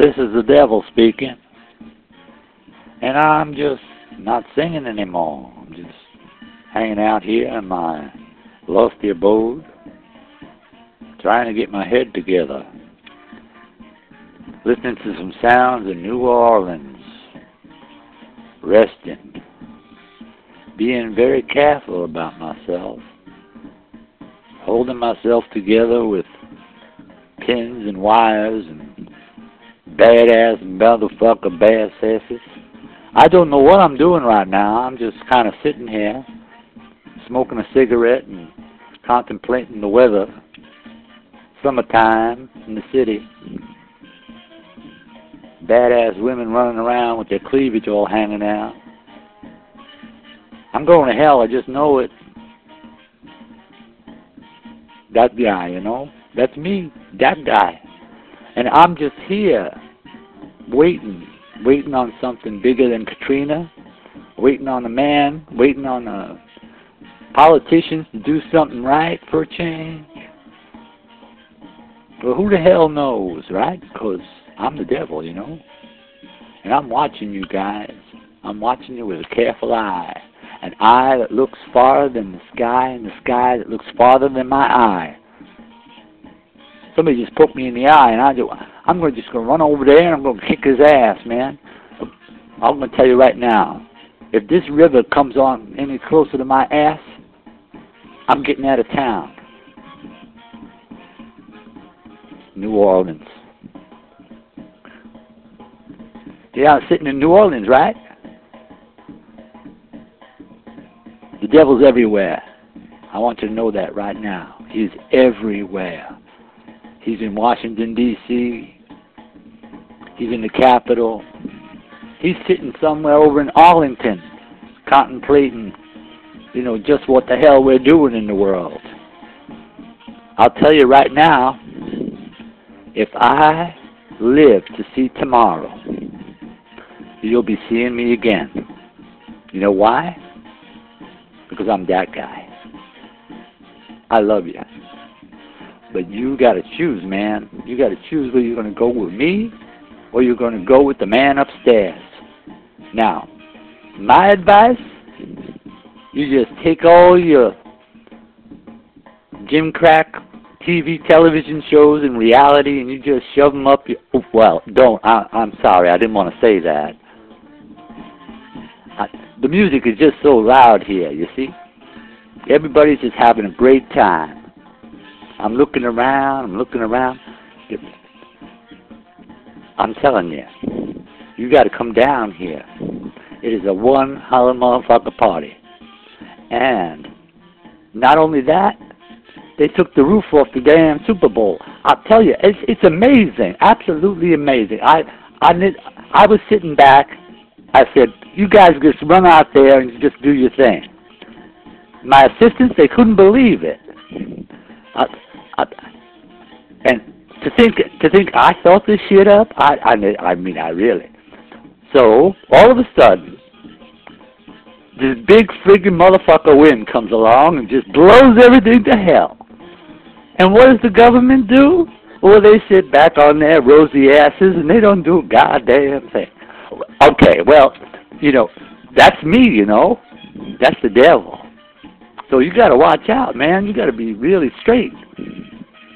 this is the devil speaking. And I'm just not singing anymore. I'm just hanging out here in my lofty abode, trying to get my head together, listening to some sounds in New Orleans, resting, being very careful about myself, holding myself together with pins and wires and badass motherfucker bass asses. I don't know what I'm doing right now. I'm just kind of sitting here, smoking a cigarette and contemplating the weather. Summertime in the city. Badass women running around with their cleavage all hanging out. I'm going to hell, I just know it. That guy, you know? That's me, that guy. And I'm just here, waiting, waiting on something bigger than Katrina, waiting on a man, waiting on a politicians to do something right for a change. Well, who the hell knows, right? Because I'm the devil, you know? And I'm watching you guys. I'm watching you with a careful eye. An eye that looks farther than the sky, and the sky that looks farther than my eye. Somebody just poked me in the eye, and I do, I'm going to just going to run over there and I'm going to kick his ass, man. I'm going to tell you right now, if this river comes on any closer to my ass, I'm getting out of town. New Orleans. Yeah, I'm sitting in New Orleans, right? The devil's everywhere. I want you to know that right now. He's everywhere. He's in Washington, D.C. He's in the Capitol. He's sitting somewhere over in Arlington, contemplating, you know, just what the hell we're doing in the world. I'll tell you right now, if I live to see tomorrow, you'll be seeing me again. You know why? Because I'm that guy. I love you. But you got to choose, man. You got to choose whether you're going to go with me or you're going to go with the man upstairs. Now, my advice, you just take all your Jim Crack TV, television shows, and reality, and you just shove them up your. Oh, well, don't. I, I'm sorry. I didn't want to say that. I, the music is just so loud here, you see? Everybody's just having a great time. I'm looking around, I'm looking around. I'm telling you, you got to come down here. It is a one holler motherfucker party. And not only that, they took the roof off the damn Super Bowl. I'll tell you, it's it's amazing, absolutely amazing. I I I was sitting back. I said, "You guys just run out there and just do your thing." My assistants, they couldn't believe it. I, and to think to think I thought this shit up, I I I mean I really. So all of a sudden, this big friggin' motherfucker wind comes along and just blows everything to hell. And what does the government do? Well, they sit back on their rosy asses and they don't do a goddamn thing. Okay, well, you know, that's me, you know. That's the devil. So you got to watch out, man. You got to be really straight.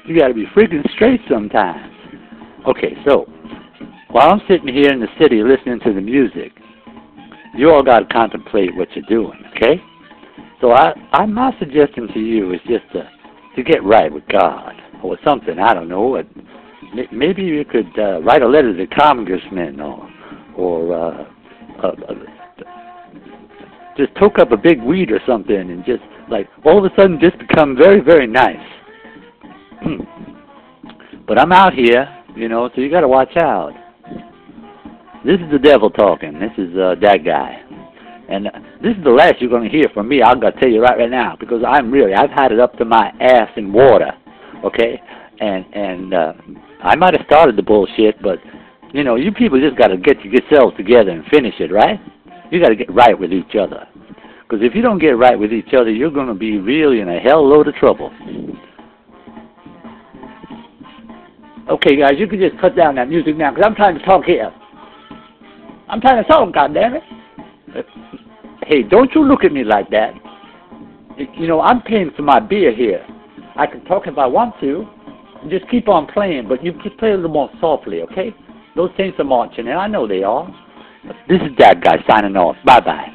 You got to be freaking straight sometimes. Okay, so while I'm sitting here in the city listening to the music, you all got to contemplate what you're doing, okay? So I, I, my suggestion to you is just to, to get right with God or something. I don't know. Maybe you could uh, write a letter to the congressman or, or uh, uh, uh, just toke up a big weed or something and just like all of a sudden just become very, very nice. But I'm out here, you know, so you got to watch out. This is the devil talking. This is uh, that guy. And this is the last you're going to hear from me. I'm going to tell you right right now because I'm really I've had it up to my ass in water, okay? And and uh, I might have started the bullshit, but you know, you people just got to get yourselves together and finish it, right? You got to get right with each other. Because if you don't get right with each other, you're going to be really in a hell load of trouble. Okay, guys, you can just cut down that music now, because I'm trying to talk here. I'm trying to talk, goddammit. Hey, don't you look at me like that. You know, I'm paying for my beer here. I can talk if I want to. Just keep on playing, but you just play a little more softly, okay? Those things are marching, and I know they are. This is Dat Guy signing off. Bye-bye.